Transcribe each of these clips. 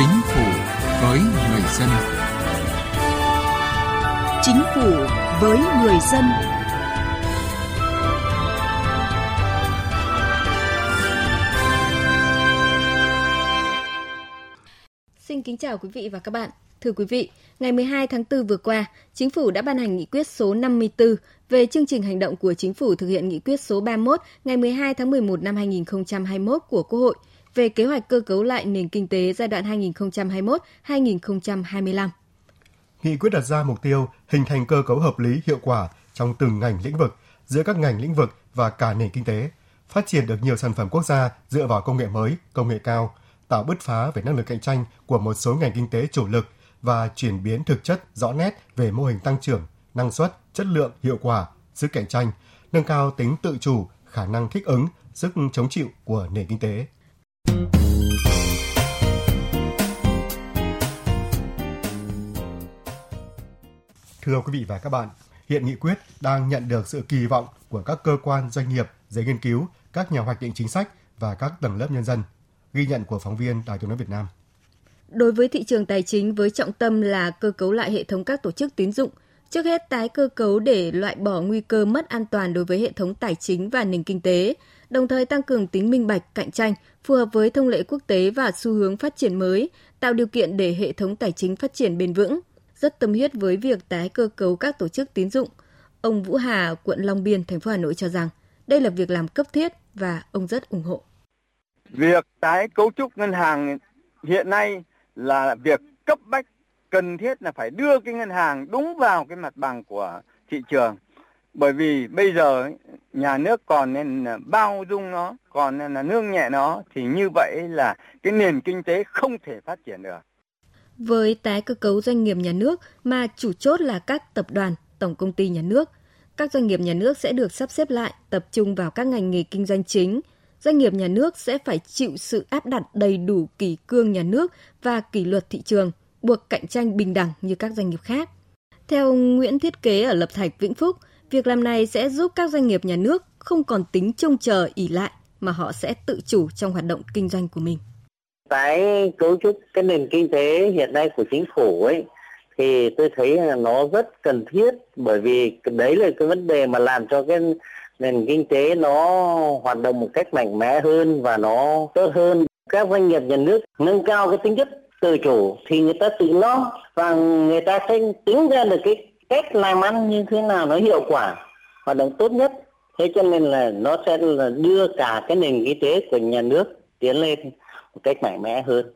Chính phủ với người dân. Chính phủ với người dân. Xin kính chào quý vị và các bạn. Thưa quý vị, ngày 12 tháng 4 vừa qua, Chính phủ đã ban hành nghị quyết số 54 về chương trình hành động của Chính phủ thực hiện nghị quyết số 31 ngày 12 tháng 11 năm 2021 của Quốc hội về kế hoạch cơ cấu lại nền kinh tế giai đoạn 2021-2025. Nghị quyết đặt ra mục tiêu hình thành cơ cấu hợp lý hiệu quả trong từng ngành lĩnh vực, giữa các ngành lĩnh vực và cả nền kinh tế, phát triển được nhiều sản phẩm quốc gia dựa vào công nghệ mới, công nghệ cao, tạo bứt phá về năng lực cạnh tranh của một số ngành kinh tế chủ lực và chuyển biến thực chất rõ nét về mô hình tăng trưởng, năng suất, chất lượng, hiệu quả, sức cạnh tranh, nâng cao tính tự chủ, khả năng thích ứng, sức chống chịu của nền kinh tế. Thưa quý vị và các bạn, hiện nghị quyết đang nhận được sự kỳ vọng của các cơ quan doanh nghiệp, giới nghiên cứu, các nhà hoạch định chính sách và các tầng lớp nhân dân. Ghi nhận của phóng viên Đài tiếng nói Việt Nam. Đối với thị trường tài chính với trọng tâm là cơ cấu lại hệ thống các tổ chức tín dụng, trước hết tái cơ cấu để loại bỏ nguy cơ mất an toàn đối với hệ thống tài chính và nền kinh tế, đồng thời tăng cường tính minh bạch, cạnh tranh, phù hợp với thông lệ quốc tế và xu hướng phát triển mới, tạo điều kiện để hệ thống tài chính phát triển bền vững. Rất tâm huyết với việc tái cơ cấu các tổ chức tín dụng. Ông Vũ Hà, quận Long Biên, thành phố Hà Nội cho rằng đây là việc làm cấp thiết và ông rất ủng hộ. Việc tái cấu trúc ngân hàng hiện nay là việc cấp bách cần thiết là phải đưa cái ngân hàng đúng vào cái mặt bằng của thị trường bởi vì bây giờ nhà nước còn nên bao dung nó còn nên là nương nhẹ nó thì như vậy là cái nền kinh tế không thể phát triển được với tái cơ cấu doanh nghiệp nhà nước mà chủ chốt là các tập đoàn tổng công ty nhà nước các doanh nghiệp nhà nước sẽ được sắp xếp lại tập trung vào các ngành nghề kinh doanh chính doanh nghiệp nhà nước sẽ phải chịu sự áp đặt đầy đủ kỷ cương nhà nước và kỷ luật thị trường, buộc cạnh tranh bình đẳng như các doanh nghiệp khác. Theo Nguyễn Thiết Kế ở Lập Thạch, Vĩnh Phúc, việc làm này sẽ giúp các doanh nghiệp nhà nước không còn tính trông chờ ỉ lại mà họ sẽ tự chủ trong hoạt động kinh doanh của mình. Cái cấu trúc, cái nền kinh tế hiện nay của chính phủ ấy, thì tôi thấy là nó rất cần thiết, bởi vì đấy là cái vấn đề mà làm cho cái nền kinh tế nó hoạt động một cách mạnh mẽ hơn và nó tốt hơn. Các doanh nghiệp nhà nước nâng cao cái tính chất tự chủ thì người ta tự lo và người ta sẽ tính ra được cái cách làm ăn như thế nào nó hiệu quả, hoạt động tốt nhất. Thế cho nên là nó sẽ là đưa cả cái nền kinh tế của nhà nước tiến lên một cách mạnh mẽ hơn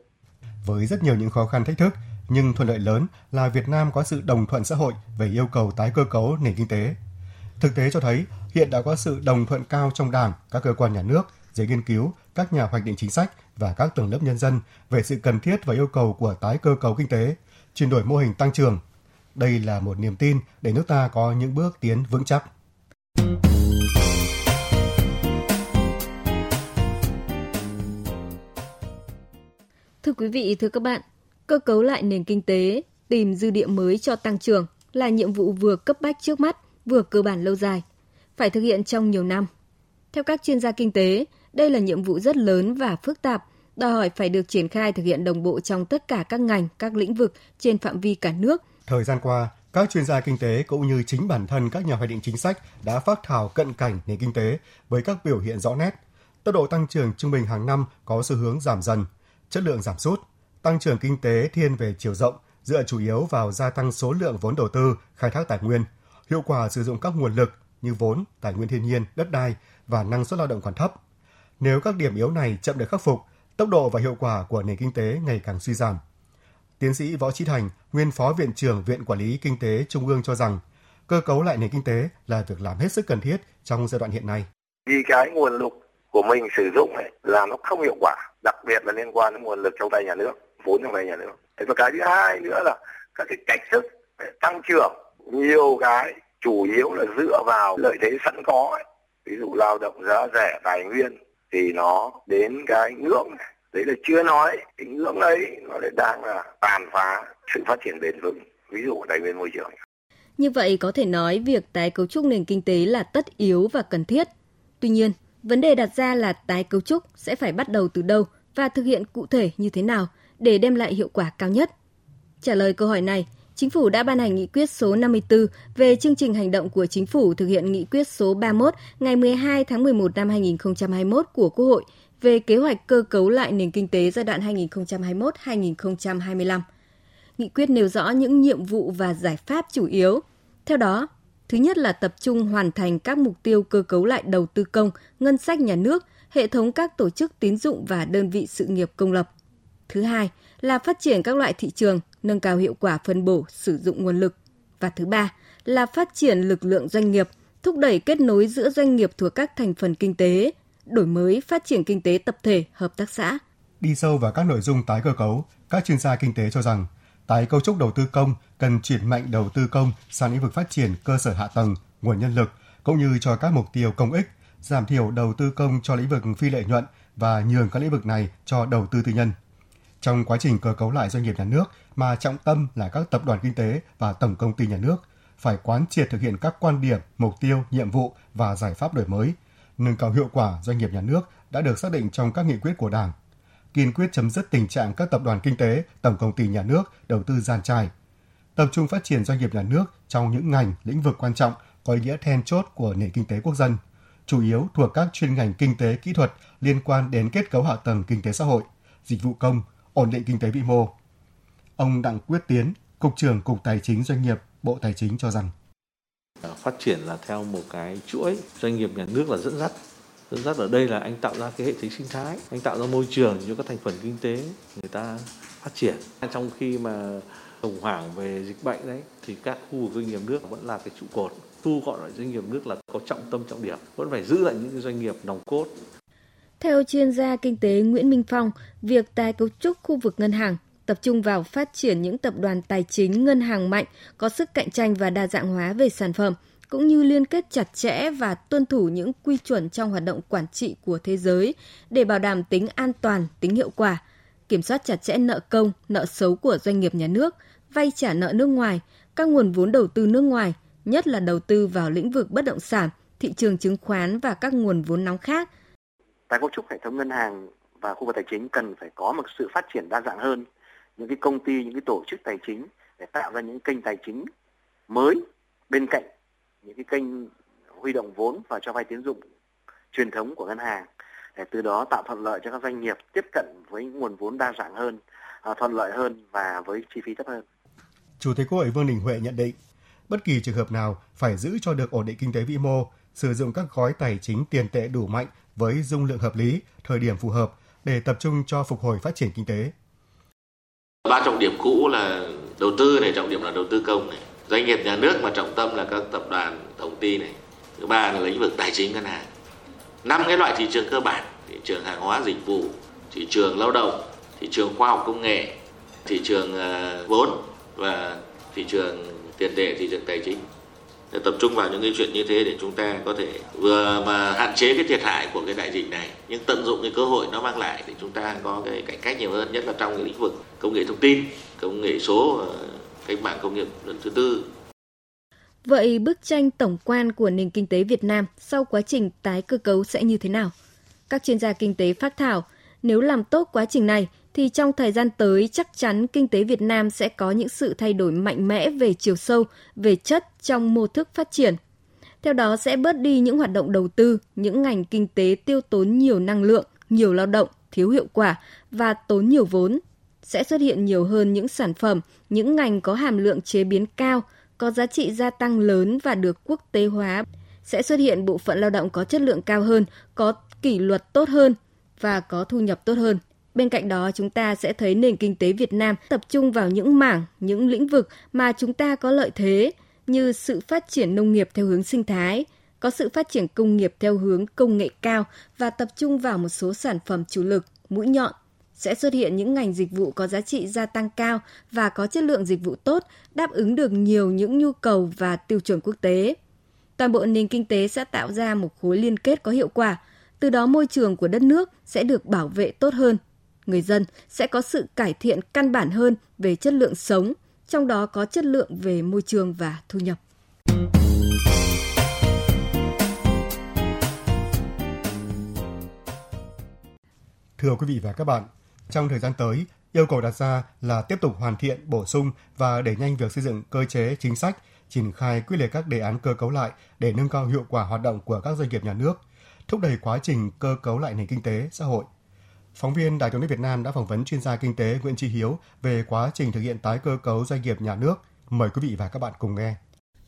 với rất nhiều những khó khăn thách thức nhưng thuận lợi lớn là Việt Nam có sự đồng thuận xã hội về yêu cầu tái cơ cấu nền kinh tế Thực tế cho thấy hiện đã có sự đồng thuận cao trong Đảng, các cơ quan nhà nước, giới nghiên cứu, các nhà hoạch định chính sách và các tầng lớp nhân dân về sự cần thiết và yêu cầu của tái cơ cấu kinh tế, chuyển đổi mô hình tăng trưởng. Đây là một niềm tin để nước ta có những bước tiến vững chắc. Thưa quý vị, thưa các bạn, cơ cấu lại nền kinh tế, tìm dư địa mới cho tăng trưởng là nhiệm vụ vừa cấp bách trước mắt vừa cơ bản lâu dài, phải thực hiện trong nhiều năm. Theo các chuyên gia kinh tế, đây là nhiệm vụ rất lớn và phức tạp, đòi hỏi phải được triển khai thực hiện đồng bộ trong tất cả các ngành, các lĩnh vực trên phạm vi cả nước. Thời gian qua, các chuyên gia kinh tế cũng như chính bản thân các nhà hoạch định chính sách đã phát thảo cận cảnh nền kinh tế với các biểu hiện rõ nét. Tốc độ tăng trưởng trung bình hàng năm có xu hướng giảm dần, chất lượng giảm sút, tăng trưởng kinh tế thiên về chiều rộng, dựa chủ yếu vào gia tăng số lượng vốn đầu tư, khai thác tài nguyên – hiệu quả sử dụng các nguồn lực như vốn, tài nguyên thiên nhiên, đất đai và năng suất lao động còn thấp. Nếu các điểm yếu này chậm được khắc phục, tốc độ và hiệu quả của nền kinh tế ngày càng suy giảm. Tiến sĩ Võ Trí Thành, nguyên phó viện trưởng Viện Quản lý Kinh tế Trung ương cho rằng, cơ cấu lại nền kinh tế là việc làm hết sức cần thiết trong giai đoạn hiện nay. Vì cái nguồn lực của mình sử dụng ấy, là nó không hiệu quả, đặc biệt là liên quan đến nguồn lực trong tay nhà nước, vốn trong tay nhà nước. Và cái thứ hai nữa là các cái cách thức tăng trưởng nhiều cái chủ yếu là dựa vào lợi thế sẵn có ấy. ví dụ lao động giá rẻ tài nguyên thì nó đến cái ngưỡng này đấy là chưa nói cái ngưỡng ấy nó lại đang là tàn phá sự phát triển bền vững ví dụ tài nguyên môi trường như vậy có thể nói việc tái cấu trúc nền kinh tế là tất yếu và cần thiết tuy nhiên vấn đề đặt ra là tái cấu trúc sẽ phải bắt đầu từ đâu và thực hiện cụ thể như thế nào để đem lại hiệu quả cao nhất? Trả lời câu hỏi này, Chính phủ đã ban hành nghị quyết số 54 về chương trình hành động của chính phủ thực hiện nghị quyết số 31 ngày 12 tháng 11 năm 2021 của Quốc hội về kế hoạch cơ cấu lại nền kinh tế giai đoạn 2021-2025. Nghị quyết nêu rõ những nhiệm vụ và giải pháp chủ yếu. Theo đó, thứ nhất là tập trung hoàn thành các mục tiêu cơ cấu lại đầu tư công, ngân sách nhà nước, hệ thống các tổ chức tín dụng và đơn vị sự nghiệp công lập. Thứ hai là phát triển các loại thị trường, nâng cao hiệu quả phân bổ sử dụng nguồn lực. Và thứ ba là phát triển lực lượng doanh nghiệp, thúc đẩy kết nối giữa doanh nghiệp thuộc các thành phần kinh tế, đổi mới phát triển kinh tế tập thể, hợp tác xã. Đi sâu vào các nội dung tái cơ cấu, các chuyên gia kinh tế cho rằng tái cấu trúc đầu tư công cần chuyển mạnh đầu tư công sang lĩnh vực phát triển cơ sở hạ tầng, nguồn nhân lực cũng như cho các mục tiêu công ích, giảm thiểu đầu tư công cho lĩnh vực phi lợi nhuận và nhường các lĩnh vực này cho đầu tư tư nhân. Trong quá trình cơ cấu lại doanh nghiệp nhà nước mà trọng tâm là các tập đoàn kinh tế và tổng công ty nhà nước phải quán triệt thực hiện các quan điểm, mục tiêu, nhiệm vụ và giải pháp đổi mới, nâng cao hiệu quả doanh nghiệp nhà nước đã được xác định trong các nghị quyết của Đảng. Kiên quyết chấm dứt tình trạng các tập đoàn kinh tế, tổng công ty nhà nước đầu tư giàn trải. Tập trung phát triển doanh nghiệp nhà nước trong những ngành, lĩnh vực quan trọng có ý nghĩa then chốt của nền kinh tế quốc dân, chủ yếu thuộc các chuyên ngành kinh tế kỹ thuật liên quan đến kết cấu hạ tầng kinh tế xã hội, dịch vụ công, ổn định kinh tế vĩ mô. Ông Đặng Quyết Tiến, Cục trưởng Cục Tài chính Doanh nghiệp, Bộ Tài chính cho rằng phát triển là theo một cái chuỗi doanh nghiệp nhà nước là dẫn dắt dẫn dắt ở đây là anh tạo ra cái hệ thống sinh thái anh tạo ra môi trường cho các thành phần kinh tế người ta phát triển. Trong khi mà khủng hoảng về dịch bệnh đấy thì các khu vực doanh nghiệp nước vẫn là cái trụ cột. Thu gọn lại doanh nghiệp nước là có trọng tâm trọng điểm. Vẫn phải giữ lại những cái doanh nghiệp nòng cốt. Theo chuyên gia kinh tế Nguyễn Minh Phong, việc tái cấu trúc khu vực ngân hàng tập trung vào phát triển những tập đoàn tài chính ngân hàng mạnh có sức cạnh tranh và đa dạng hóa về sản phẩm cũng như liên kết chặt chẽ và tuân thủ những quy chuẩn trong hoạt động quản trị của thế giới để bảo đảm tính an toàn, tính hiệu quả, kiểm soát chặt chẽ nợ công, nợ xấu của doanh nghiệp nhà nước, vay trả nợ nước ngoài, các nguồn vốn đầu tư nước ngoài, nhất là đầu tư vào lĩnh vực bất động sản, thị trường chứng khoán và các nguồn vốn nóng khác – tái cấu trúc hệ thống ngân hàng và khu vực tài chính cần phải có một sự phát triển đa dạng hơn. Những cái công ty những cái tổ chức tài chính để tạo ra những kênh tài chính mới bên cạnh những cái kênh huy động vốn và cho vay tín dụng truyền thống của ngân hàng để từ đó tạo thuận lợi cho các doanh nghiệp tiếp cận với nguồn vốn đa dạng hơn, à, thuận lợi hơn và với chi phí thấp hơn. Chủ tịch Quốc hội Vương Đình Huệ nhận định, bất kỳ trường hợp nào phải giữ cho được ổn định kinh tế vĩ mô, sử dụng các gói tài chính tiền tệ đủ mạnh với dung lượng hợp lý, thời điểm phù hợp để tập trung cho phục hồi phát triển kinh tế. Ba trọng điểm cũ là đầu tư này, trọng điểm là đầu tư công này, doanh nghiệp nhà nước mà trọng tâm là các tập đoàn, tổng ty này. Thứ ba là lĩnh vực tài chính ngân hàng. Năm cái loại thị trường cơ bản, thị trường hàng hóa dịch vụ, thị trường lao động, thị trường khoa học công nghệ, thị trường ờ, vốn và thị trường tiền tệ, thị trường tài chính để tập trung vào những cái chuyện như thế để chúng ta có thể vừa mà hạn chế cái thiệt hại của cái đại dịch này nhưng tận dụng cái cơ hội nó mang lại để chúng ta có cái cải cách nhiều hơn nhất là trong cái lĩnh vực công nghệ thông tin công nghệ số ờ, cách mạng công nghiệp lần thứ tư Vậy bức tranh tổng quan của nền kinh tế Việt Nam sau quá trình tái cơ cấu sẽ như thế nào? Các chuyên gia kinh tế phát thảo, nếu làm tốt quá trình này thì trong thời gian tới chắc chắn kinh tế Việt Nam sẽ có những sự thay đổi mạnh mẽ về chiều sâu, về chất trong mô thức phát triển. Theo đó sẽ bớt đi những hoạt động đầu tư, những ngành kinh tế tiêu tốn nhiều năng lượng, nhiều lao động, thiếu hiệu quả và tốn nhiều vốn. Sẽ xuất hiện nhiều hơn những sản phẩm, những ngành có hàm lượng chế biến cao, có giá trị gia tăng lớn và được quốc tế hóa. Sẽ xuất hiện bộ phận lao động có chất lượng cao hơn, có kỷ luật tốt hơn và có thu nhập tốt hơn. Bên cạnh đó, chúng ta sẽ thấy nền kinh tế Việt Nam tập trung vào những mảng, những lĩnh vực mà chúng ta có lợi thế như sự phát triển nông nghiệp theo hướng sinh thái, có sự phát triển công nghiệp theo hướng công nghệ cao và tập trung vào một số sản phẩm chủ lực, mũi nhọn. Sẽ xuất hiện những ngành dịch vụ có giá trị gia tăng cao và có chất lượng dịch vụ tốt, đáp ứng được nhiều những nhu cầu và tiêu chuẩn quốc tế. Toàn bộ nền kinh tế sẽ tạo ra một khối liên kết có hiệu quả, từ đó môi trường của đất nước sẽ được bảo vệ tốt hơn người dân sẽ có sự cải thiện căn bản hơn về chất lượng sống, trong đó có chất lượng về môi trường và thu nhập. Thưa quý vị và các bạn, trong thời gian tới, Yêu cầu đặt ra là tiếp tục hoàn thiện, bổ sung và đẩy nhanh việc xây dựng cơ chế chính sách, triển khai quyết liệt các đề án cơ cấu lại để nâng cao hiệu quả hoạt động của các doanh nghiệp nhà nước, thúc đẩy quá trình cơ cấu lại nền kinh tế, xã hội. Phóng viên Đài tiếng hình Việt Nam đã phỏng vấn chuyên gia kinh tế Nguyễn Tri Hiếu về quá trình thực hiện tái cơ cấu doanh nghiệp nhà nước. Mời quý vị và các bạn cùng nghe.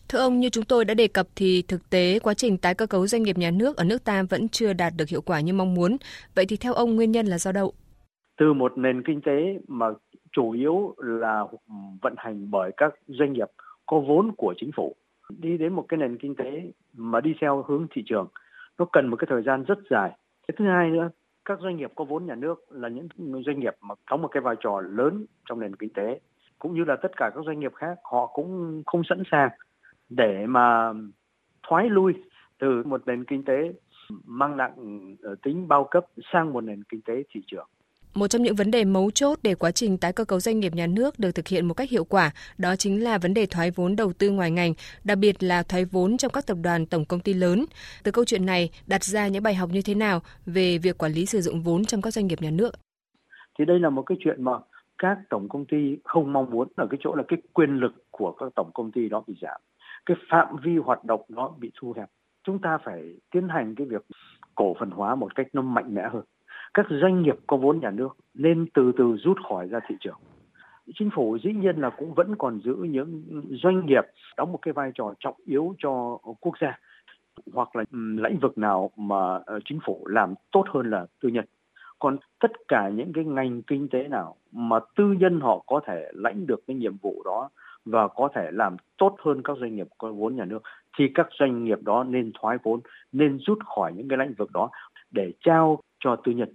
Thưa ông, như chúng tôi đã đề cập thì thực tế quá trình tái cơ cấu doanh nghiệp nhà nước ở nước ta vẫn chưa đạt được hiệu quả như mong muốn. Vậy thì theo ông nguyên nhân là do đâu? Từ một nền kinh tế mà chủ yếu là vận hành bởi các doanh nghiệp có vốn của chính phủ đi đến một cái nền kinh tế mà đi theo hướng thị trường nó cần một cái thời gian rất dài. Cái thứ hai nữa, các doanh nghiệp có vốn nhà nước là những doanh nghiệp mà đóng một cái vai trò lớn trong nền kinh tế cũng như là tất cả các doanh nghiệp khác họ cũng không sẵn sàng để mà thoái lui từ một nền kinh tế mang nặng ờ, tính bao cấp sang một nền kinh tế thị trường. Một trong những vấn đề mấu chốt để quá trình tái cơ cấu doanh nghiệp nhà nước được thực hiện một cách hiệu quả, đó chính là vấn đề thoái vốn đầu tư ngoài ngành, đặc biệt là thoái vốn trong các tập đoàn tổng công ty lớn. Từ câu chuyện này đặt ra những bài học như thế nào về việc quản lý sử dụng vốn trong các doanh nghiệp nhà nước? Thì đây là một cái chuyện mà các tổng công ty không mong muốn ở cái chỗ là cái quyền lực của các tổng công ty đó bị giảm cái phạm vi hoạt động nó bị thu hẹp chúng ta phải tiến hành cái việc cổ phần hóa một cách nó mạnh mẽ hơn các doanh nghiệp có vốn nhà nước nên từ từ rút khỏi ra thị trường. Chính phủ dĩ nhiên là cũng vẫn còn giữ những doanh nghiệp đóng một cái vai trò trọng yếu cho quốc gia hoặc là lĩnh vực nào mà ờ, chính phủ làm tốt hơn là tư nhân. Còn tất cả những cái ngành kinh tế nào mà tư nhân họ có thể lãnh được cái nhiệm vụ đó và có thể làm tốt hơn các doanh nghiệp có vốn nhà nước, thì các doanh nghiệp đó nên thoái vốn, nên rút khỏi những cái lĩnh vực đó để trao cho tư nhân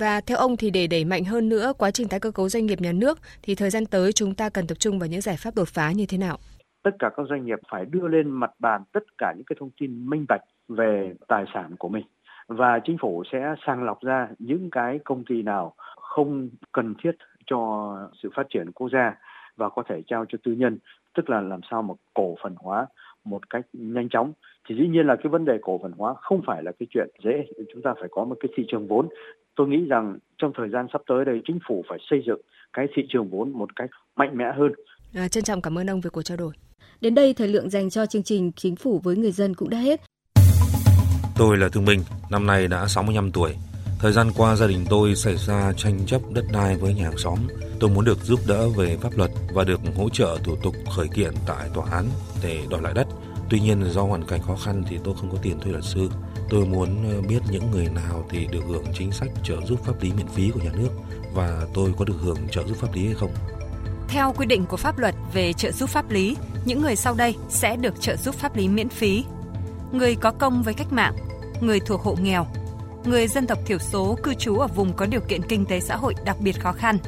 và theo ông thì để đẩy mạnh hơn nữa quá trình tái cơ cấu doanh nghiệp nhà nước thì thời gian tới chúng ta cần tập trung vào những giải pháp đột phá như thế nào? Tất cả các doanh nghiệp phải đưa lên mặt bàn tất cả những cái thông tin minh bạch về tài sản của mình. Và chính phủ sẽ sàng lọc ra những cái công ty nào không cần thiết cho sự phát triển quốc gia và có thể trao cho tư nhân, tức là làm sao mà cổ phần hóa một cách nhanh chóng. Thì dĩ nhiên là cái vấn đề cổ phần hóa không phải là cái chuyện dễ. Chúng ta phải có một cái thị trường vốn tôi nghĩ rằng trong thời gian sắp tới đây chính phủ phải xây dựng cái thị trường vốn một cách mạnh mẽ hơn à, trân trọng cảm ơn ông về cuộc trao đổi đến đây thời lượng dành cho chương trình chính phủ với người dân cũng đã hết tôi là thương binh năm nay đã 65 tuổi Thời gian qua gia đình tôi xảy ra tranh chấp đất đai với nhà hàng xóm. Tôi muốn được giúp đỡ về pháp luật và được hỗ trợ thủ tục khởi kiện tại tòa án để đòi lại đất. Tuy nhiên do hoàn cảnh khó khăn thì tôi không có tiền thuê luật sư. Tôi muốn ờ, biết những người nào thì được hưởng chính sách trợ giúp pháp lý miễn phí của nhà nước và tôi có được hưởng trợ giúp pháp lý hay không. Theo quy định của pháp luật về trợ giúp pháp lý, những người sau đây sẽ được trợ giúp pháp lý miễn phí. Người có công với cách mạng, người thuộc hộ nghèo, người dân tộc thiểu số cư trú ở vùng có điều kiện kinh tế xã hội đặc biệt khó khăn,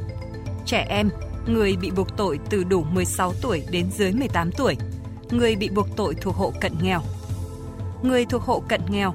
trẻ em, người bị buộc tội từ đủ 16 tuổi đến dưới 18 tuổi, người bị buộc tội thuộc hộ cận nghèo. Người thuộc hộ cận nghèo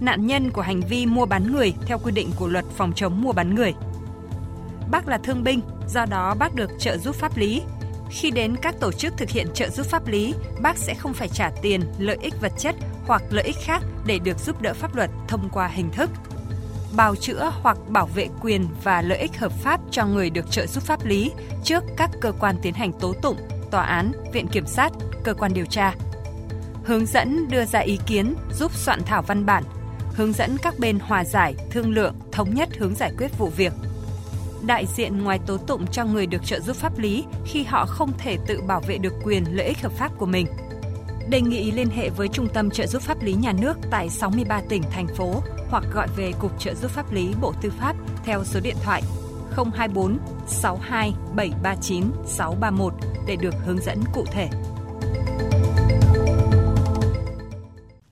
Nạn nhân của hành vi mua bán người theo quy định của luật phòng chống mua bán người. Bác là thương binh, do đó bác được trợ giúp pháp lý. Khi đến các tổ chức thực hiện trợ giúp pháp lý, bác sẽ không phải trả tiền, lợi ích vật chất hoặc lợi ích khác để được giúp đỡ pháp luật thông qua hình thức bào chữa hoặc bảo vệ quyền và lợi ích hợp pháp cho người được trợ giúp pháp lý trước các cơ quan tiến hành tố tụng, tòa án, viện kiểm sát, cơ quan điều tra. Hướng dẫn đưa ra ý kiến giúp soạn thảo văn bản, hướng dẫn các bên hòa giải, thương lượng, thống nhất hướng giải quyết vụ việc. Đại diện ngoài tố tụng cho người được trợ giúp pháp lý khi họ không thể tự bảo vệ được quyền lợi ích hợp pháp của mình – Đề nghị liên hệ với Trung tâm trợ giúp pháp lý nhà nước tại 63 tỉnh, thành phố hoặc gọi về Cục trợ giúp pháp lý Bộ Tư pháp theo số điện thoại 024 62 739 631 để được hướng dẫn cụ thể.